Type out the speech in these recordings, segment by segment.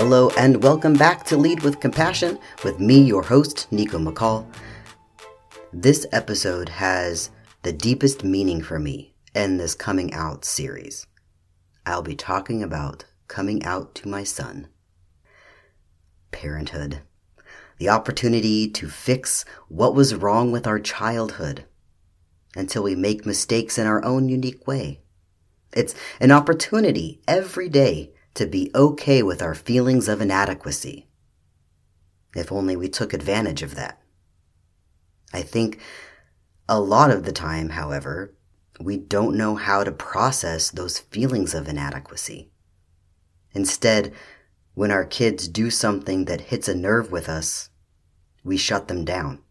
Hello and welcome back to Lead with Compassion with me, your host, Niko McCall. This episode has the deepest meaning for me in this coming out series. I'll be talking about coming out to my son. Parenthood. The opportunity to fix what was wrong with our childhood until we make mistakes in our own unique way. It's an opportunity every day to be okay with our feelings of inadequacy. If only we took advantage of that. I think a lot of the time, however, we don't know how to process those feelings of inadequacy. Instead, when our kids do something that hits a nerve with us, we shut them down.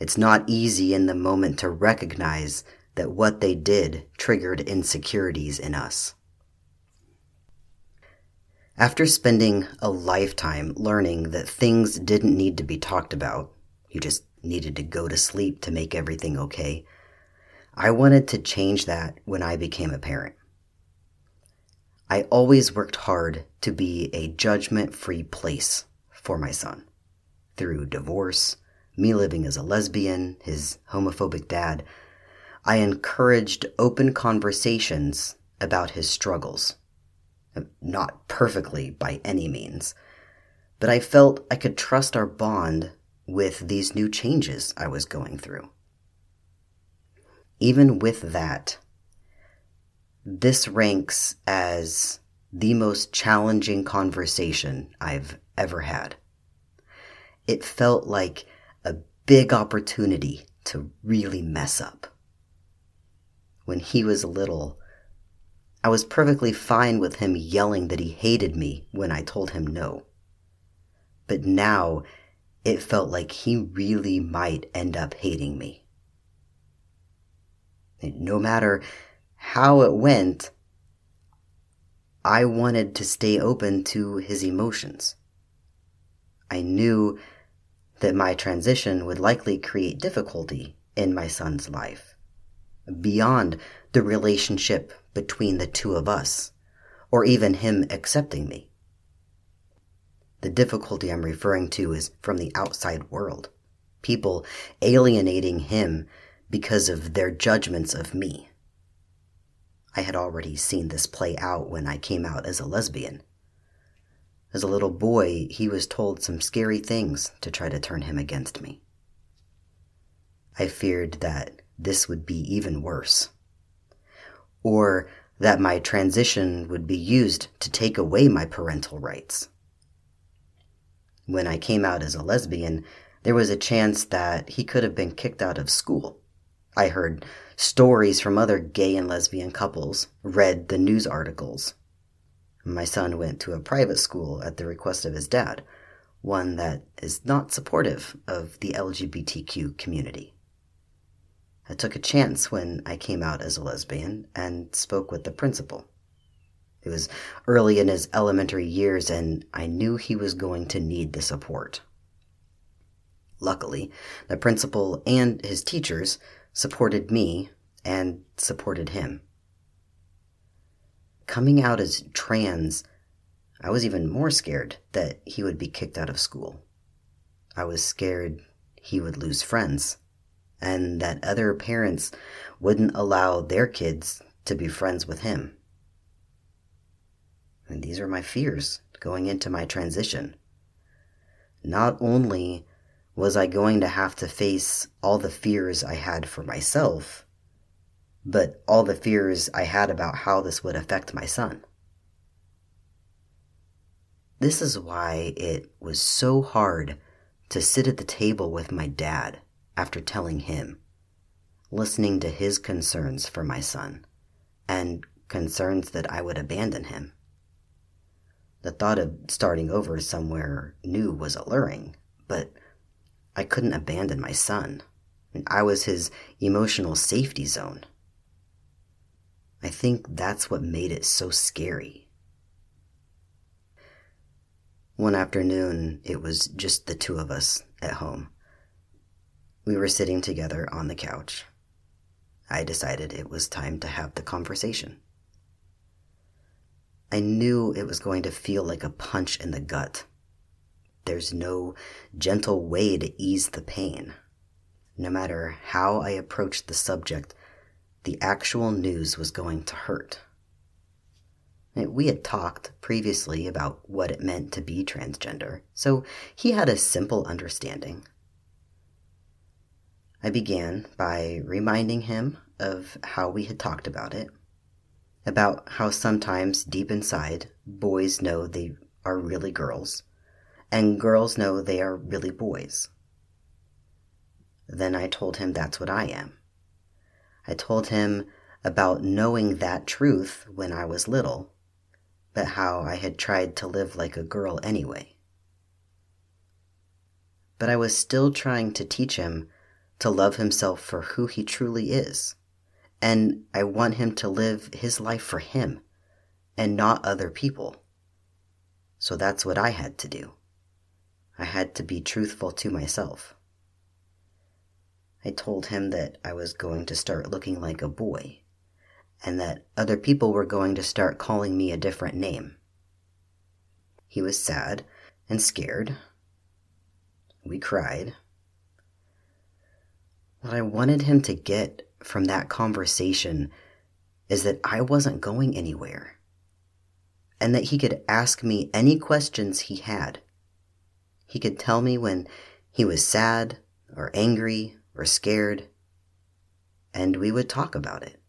It's not easy in the moment to recognize that what they did triggered insecurities in us. After spending a lifetime learning that things didn't need to be talked about, you just needed to go to sleep to make everything okay, I wanted to change that when I became a parent. I always worked hard to be a judgment free place for my son. Through divorce, me living as a lesbian, his homophobic dad, I encouraged open conversations about his struggles. Not perfectly by any means, but I felt I could trust our bond with these new changes I was going through. Even with that, this ranks as the most challenging conversation I've ever had. It felt like a big opportunity to really mess up when he was little, I was perfectly fine with him yelling that he hated me when I told him no. But now it felt like he really might end up hating me. no matter how it went, I wanted to stay open to his emotions. I knew that my transition would likely create difficulty in my son's life beyond the relationship between the two of us, or even him accepting me. The difficulty I'm referring to is from the outside world. People alienating him because of their judgments of me. I had already seen this play out when I came out as a lesbian. As a little boy, he was told some scary things to try to turn him against me. I feared that this would be even worse. Or that my transition would be used to take away my parental rights. When I came out as a lesbian, there was a chance that he could have been kicked out of school. I heard stories from other gay and lesbian couples, read the news articles. My son went to a private school at the request of his dad, one that is not supportive of the LGBTQ community. I took a chance when I came out as a lesbian and spoke with the principal. It was early in his elementary years, and I knew he was going to need the support. Luckily, the principal and his teachers supported me and supported him. Coming out as trans, I was even more scared that he would be kicked out of school. I was scared he would lose friends and that other parents wouldn't allow their kids to be friends with him. And these are my fears going into my transition. Not only was I going to have to face all the fears I had for myself, but all the fears I had about how this would affect my son. This is why it was so hard to sit at the table with my dad after telling him, listening to his concerns for my son, and concerns that I would abandon him. The thought of starting over somewhere new was alluring, but I couldn't abandon my son. I was his emotional safety zone. I think that's what made it so scary. One afternoon, it was just the two of us at home. We were sitting together on the couch. I decided it was time to have the conversation. I knew it was going to feel like a punch in the gut. There's no gentle way to ease the pain. No matter how I approached the subject, the actual news was going to hurt. We had talked previously about what it meant to be transgender, so he had a simple understanding. I began by reminding him of how we had talked about it, about how sometimes deep inside, boys know they are really girls, and girls know they are really boys. Then I told him that's what I am. I told him about knowing that truth when I was little, but how I had tried to live like a girl anyway. But I was still trying to teach him to love himself for who he truly is, and I want him to live his life for him and not other people. So that's what I had to do. I had to be truthful to myself. I told him that I was going to start looking like a boy, and that other people were going to start calling me a different name. He was sad and scared. We cried. What I wanted him to get from that conversation is that I wasn't going anywhere, and that he could ask me any questions he had. He could tell me when he was sad or angry or scared, and we would talk about it.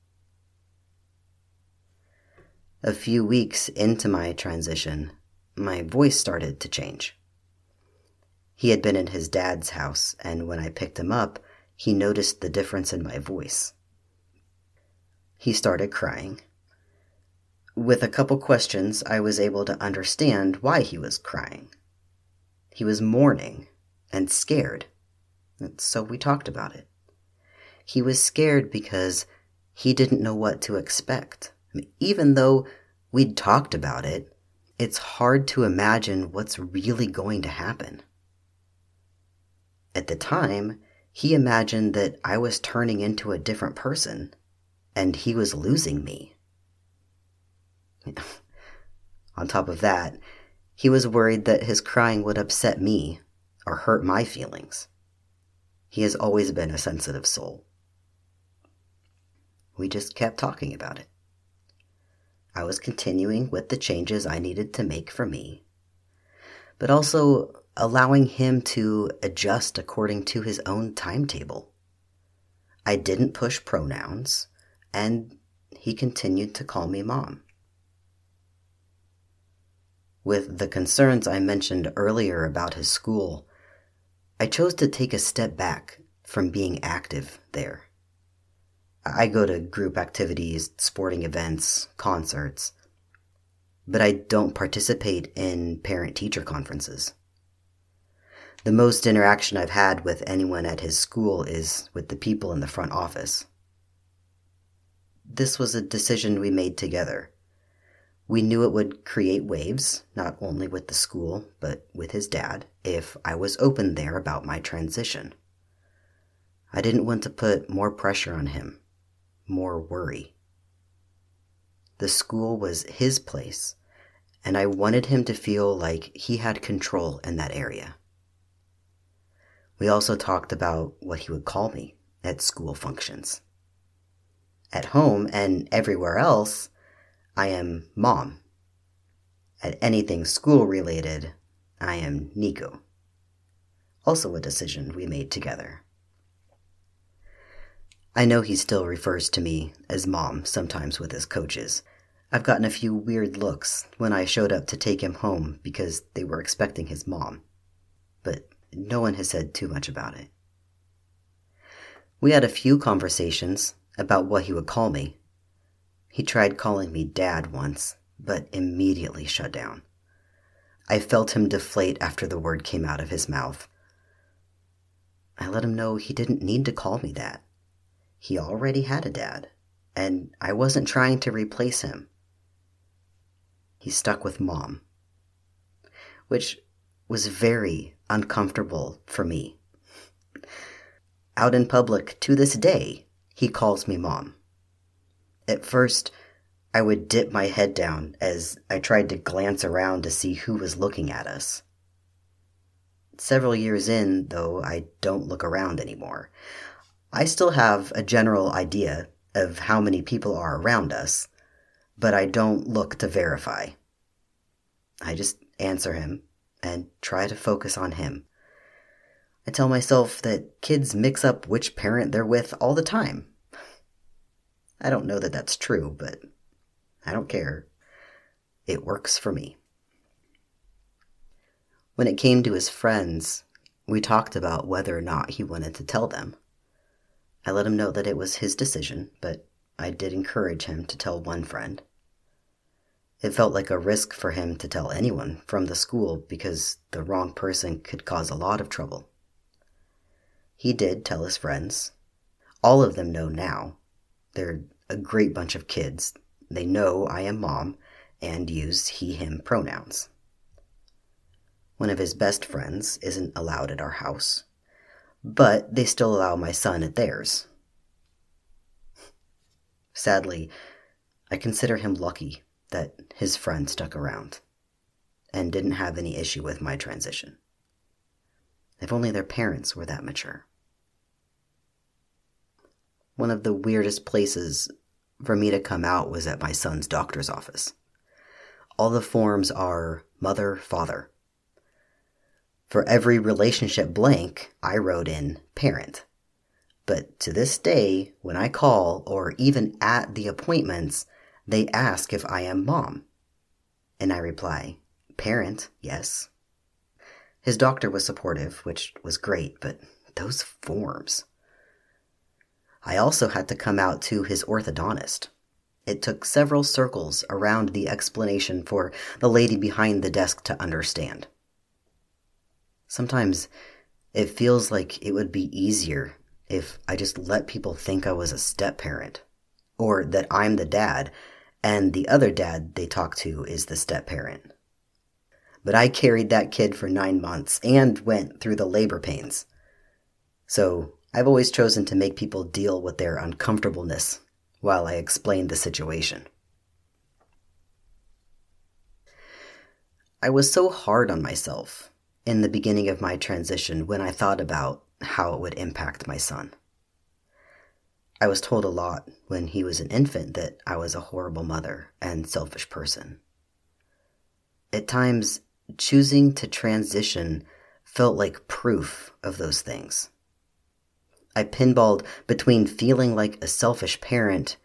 A few weeks into my transition, my voice started to change. He had been in his dad's house, and when I picked him up, he noticed the difference in my voice. He started crying. With a couple questions, I was able to understand why he was crying. He was mourning and scared and so we talked about it. He was scared because he didn't know what to expect. Even though we'd talked about it, it's hard to imagine what's really going to happen. At the time, he imagined that I was turning into a different person and he was losing me. On top of that, he was worried that his crying would upset me or hurt my feelings. He has always been a sensitive soul. We just kept talking about it. I was continuing with the changes I needed to make for me, but also allowing him to adjust according to his own timetable. I didn't push pronouns, and he continued to call me mom. With the concerns I mentioned earlier about his school, I chose to take a step back from being active there. I go to group activities, sporting events, concerts, but I don't participate in parent teacher conferences. The most interaction I've had with anyone at his school is with the people in the front office. This was a decision we made together. We knew it would create waves, not only with the school, but with his dad, if I was open there about my transition. I didn't want to put more pressure on him, more worry. The school was his place, and I wanted him to feel like he had control in that area. We also talked about what he would call me at school functions. At home and everywhere else, I am mom. At anything school related, I am Niko. Also, a decision we made together. I know he still refers to me as mom sometimes with his coaches. I've gotten a few weird looks when I showed up to take him home because they were expecting his mom. No one has said too much about it. We had a few conversations about what he would call me, he tried calling me dad once, but immediately shut down. I felt him deflate after the word came out of his mouth. I let him know he didn't need to call me that. He already had a dad, and I wasn't trying to replace him. He stuck with mom, which was very uncomfortable for me. Out in public to this day, he calls me mom. At first, I would dip my head down as I tried to glance around to see who was looking at us. Several years in, though, I don't look around anymore. I still have a general idea of how many people are around us, but I don't look to verify. I just answer him and try to focus on him. I tell myself that kids mix up which parent they're with all the time. I don't know that that's true, but I don't care. It works for me. When it came to his friends, we talked about whether or not he wanted to tell them. I let him know that it was his decision, but I did encourage him to tell one friend. It felt like a risk for him to tell anyone from the school because the wrong person could cause a lot of trouble. He did tell his friends. All of them know now. They're a great bunch of kids. They know I am mom and use he him pronouns. One of his best friends isn't allowed at our house, but they still allow my son at theirs. Sadly, I consider him lucky that his friend stuck around and didn't have any issue with my transition. If only their parents were that mature. One of the weirdest places for me to come out was at my son's doctor's office. All the forms are mother, father. For every relationship blank, I wrote in parent. But to this day, when I call or even at the appointments, they ask if I am mom. And I reply, parent, yes. His doctor was supportive, which was great, but those forms. I also had to come out to his orthodontist. It took several circles around the explanation for the lady behind the desk to understand. Sometimes it feels like it would be easier if I just let people think I was a step parent, or that I'm the dad and the other dad they talk to is the step parent. But I carried that kid for nine months and went through the labor pains. So I've always chosen to make people deal with their uncomfortableness while I explain the situation. I was so hard on myself in the beginning of my transition when I thought about how it would impact my son. I was told a lot when he was an infant that I was a horrible mother and selfish person. At times, choosing to transition felt like proof of those things. I pinballed between feeling like a selfish parent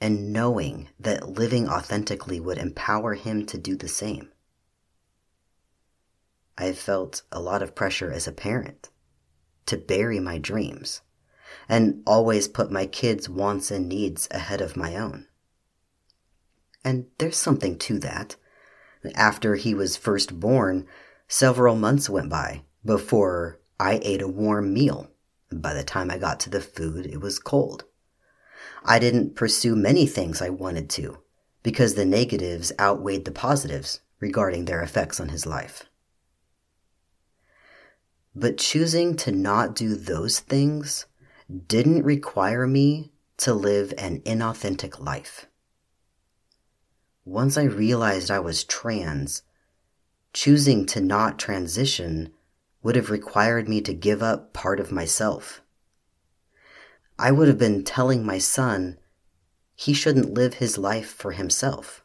and knowing that living authentically would empower him to do the same. I felt a lot of pressure as a parent to bury my dreams and always put my kids' wants and needs ahead of my own. And there's something to that. After he was first born, several months went by before I ate a warm meal by the time I got to the food, it was cold. I didn't pursue many things I wanted to because the negatives outweighed the positives regarding their effects on his life. But choosing to not do those things didn't require me to live an inauthentic life. Once I realized I was trans, choosing to not transition would have required me to give up part of myself. I would have been telling my son he shouldn't live his life for himself,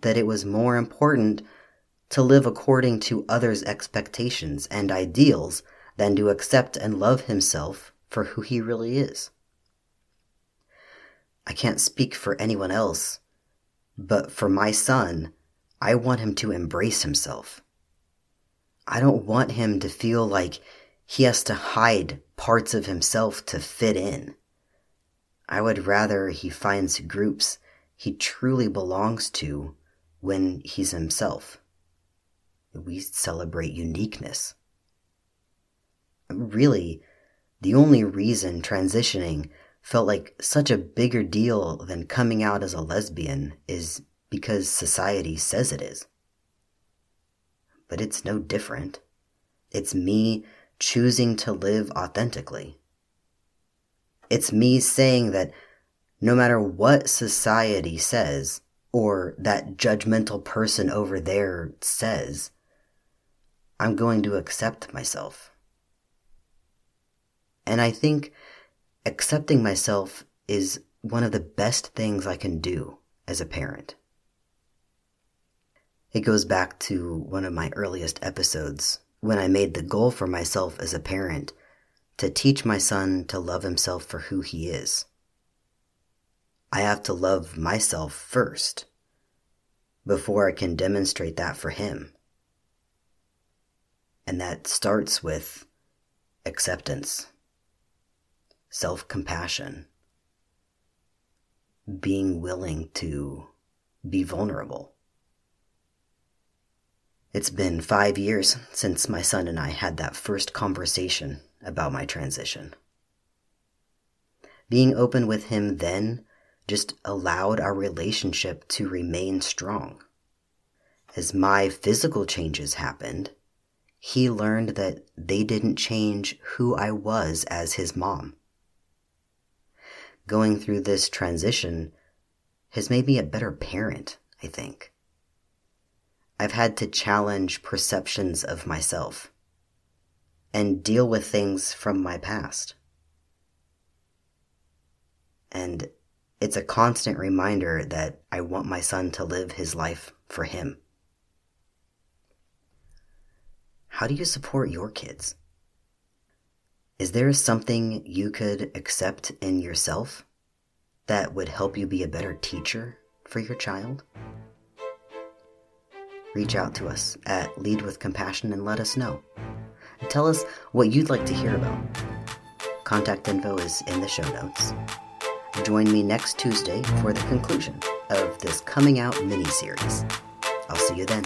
that it was more important to live according to others' expectations and ideals than to accept and love himself for who he really is. I can't speak for anyone else, but for my son, I want him to embrace himself. I don't want him to feel like he has to hide parts of himself to fit in. I would rather he finds groups he truly belongs to when he's himself. We celebrate uniqueness. Really, the only reason transitioning felt like such a bigger deal than coming out as a lesbian is because society says it is but it's no different. It's me choosing to live authentically. It's me saying that no matter what society says or that judgmental person over there says, I'm going to accept myself. And I think accepting myself is one of the best things I can do as a parent. It goes back to one of my earliest episodes when I made the goal for myself as a parent to teach my son to love himself for who he is. I have to love myself first before I can demonstrate that for him. And that starts with acceptance, self compassion, being willing to be vulnerable. It's been five years since my son and I had that first conversation about my transition. Being open with him then just allowed our relationship to remain strong. As my physical changes happened, he learned that they didn't change who I was as his mom. Going through this transition has made me a better parent, I think. I've had to challenge perceptions of myself and deal with things from my past. And it's a constant reminder that I want my son to live his life for him. How do you support your kids? Is there something you could accept in yourself that would help you be a better teacher for your child? Reach out to us at Lead with Compassion and let us know. Tell us what you'd like to hear about. Contact info is in the show notes. Join me next Tuesday for the conclusion of this coming out mini series. I'll see you then.